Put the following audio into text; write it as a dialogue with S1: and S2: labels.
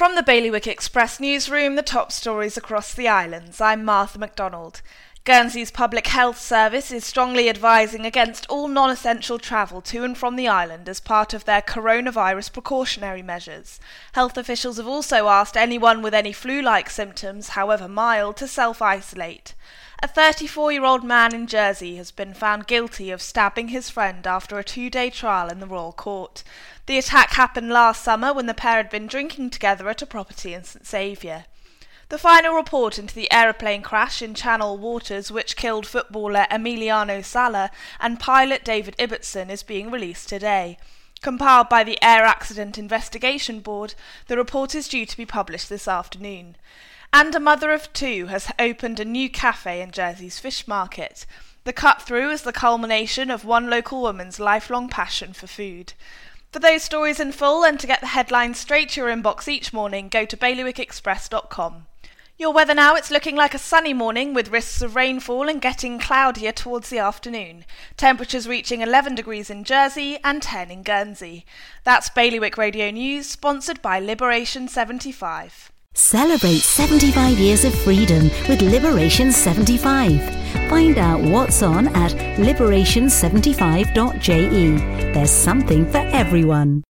S1: From the Bailiwick Express newsroom, the top stories across the islands. I'm Martha MacDonald. Guernsey's Public Health Service is strongly advising against all non essential travel to and from the island as part of their coronavirus precautionary measures. Health officials have also asked anyone with any flu like symptoms, however mild, to self isolate. A 34 year old man in Jersey has been found guilty of stabbing his friend after a two day trial in the Royal Court. The attack happened last summer when the pair had been drinking together at a property in St Saviour. The final report into the aeroplane crash in Channel waters, which killed footballer Emiliano Sala and pilot David Ibbotson, is being released today. Compiled by the Air Accident Investigation Board, the report is due to be published this afternoon. And a mother of two has opened a new cafe in Jersey's fish market. The cut through is the culmination of one local woman's lifelong passion for food. For those stories in full and to get the headlines straight to your inbox each morning, go to bailiwickexpress.com. Your weather now, it's looking like a sunny morning with risks of rainfall and getting cloudier towards the afternoon. Temperatures reaching 11 degrees in Jersey and 10 in Guernsey. That's Bailiwick Radio News, sponsored by Liberation 75.
S2: Celebrate 75 years of freedom with Liberation 75. Find out what's on at liberation75.je. There's something for everyone.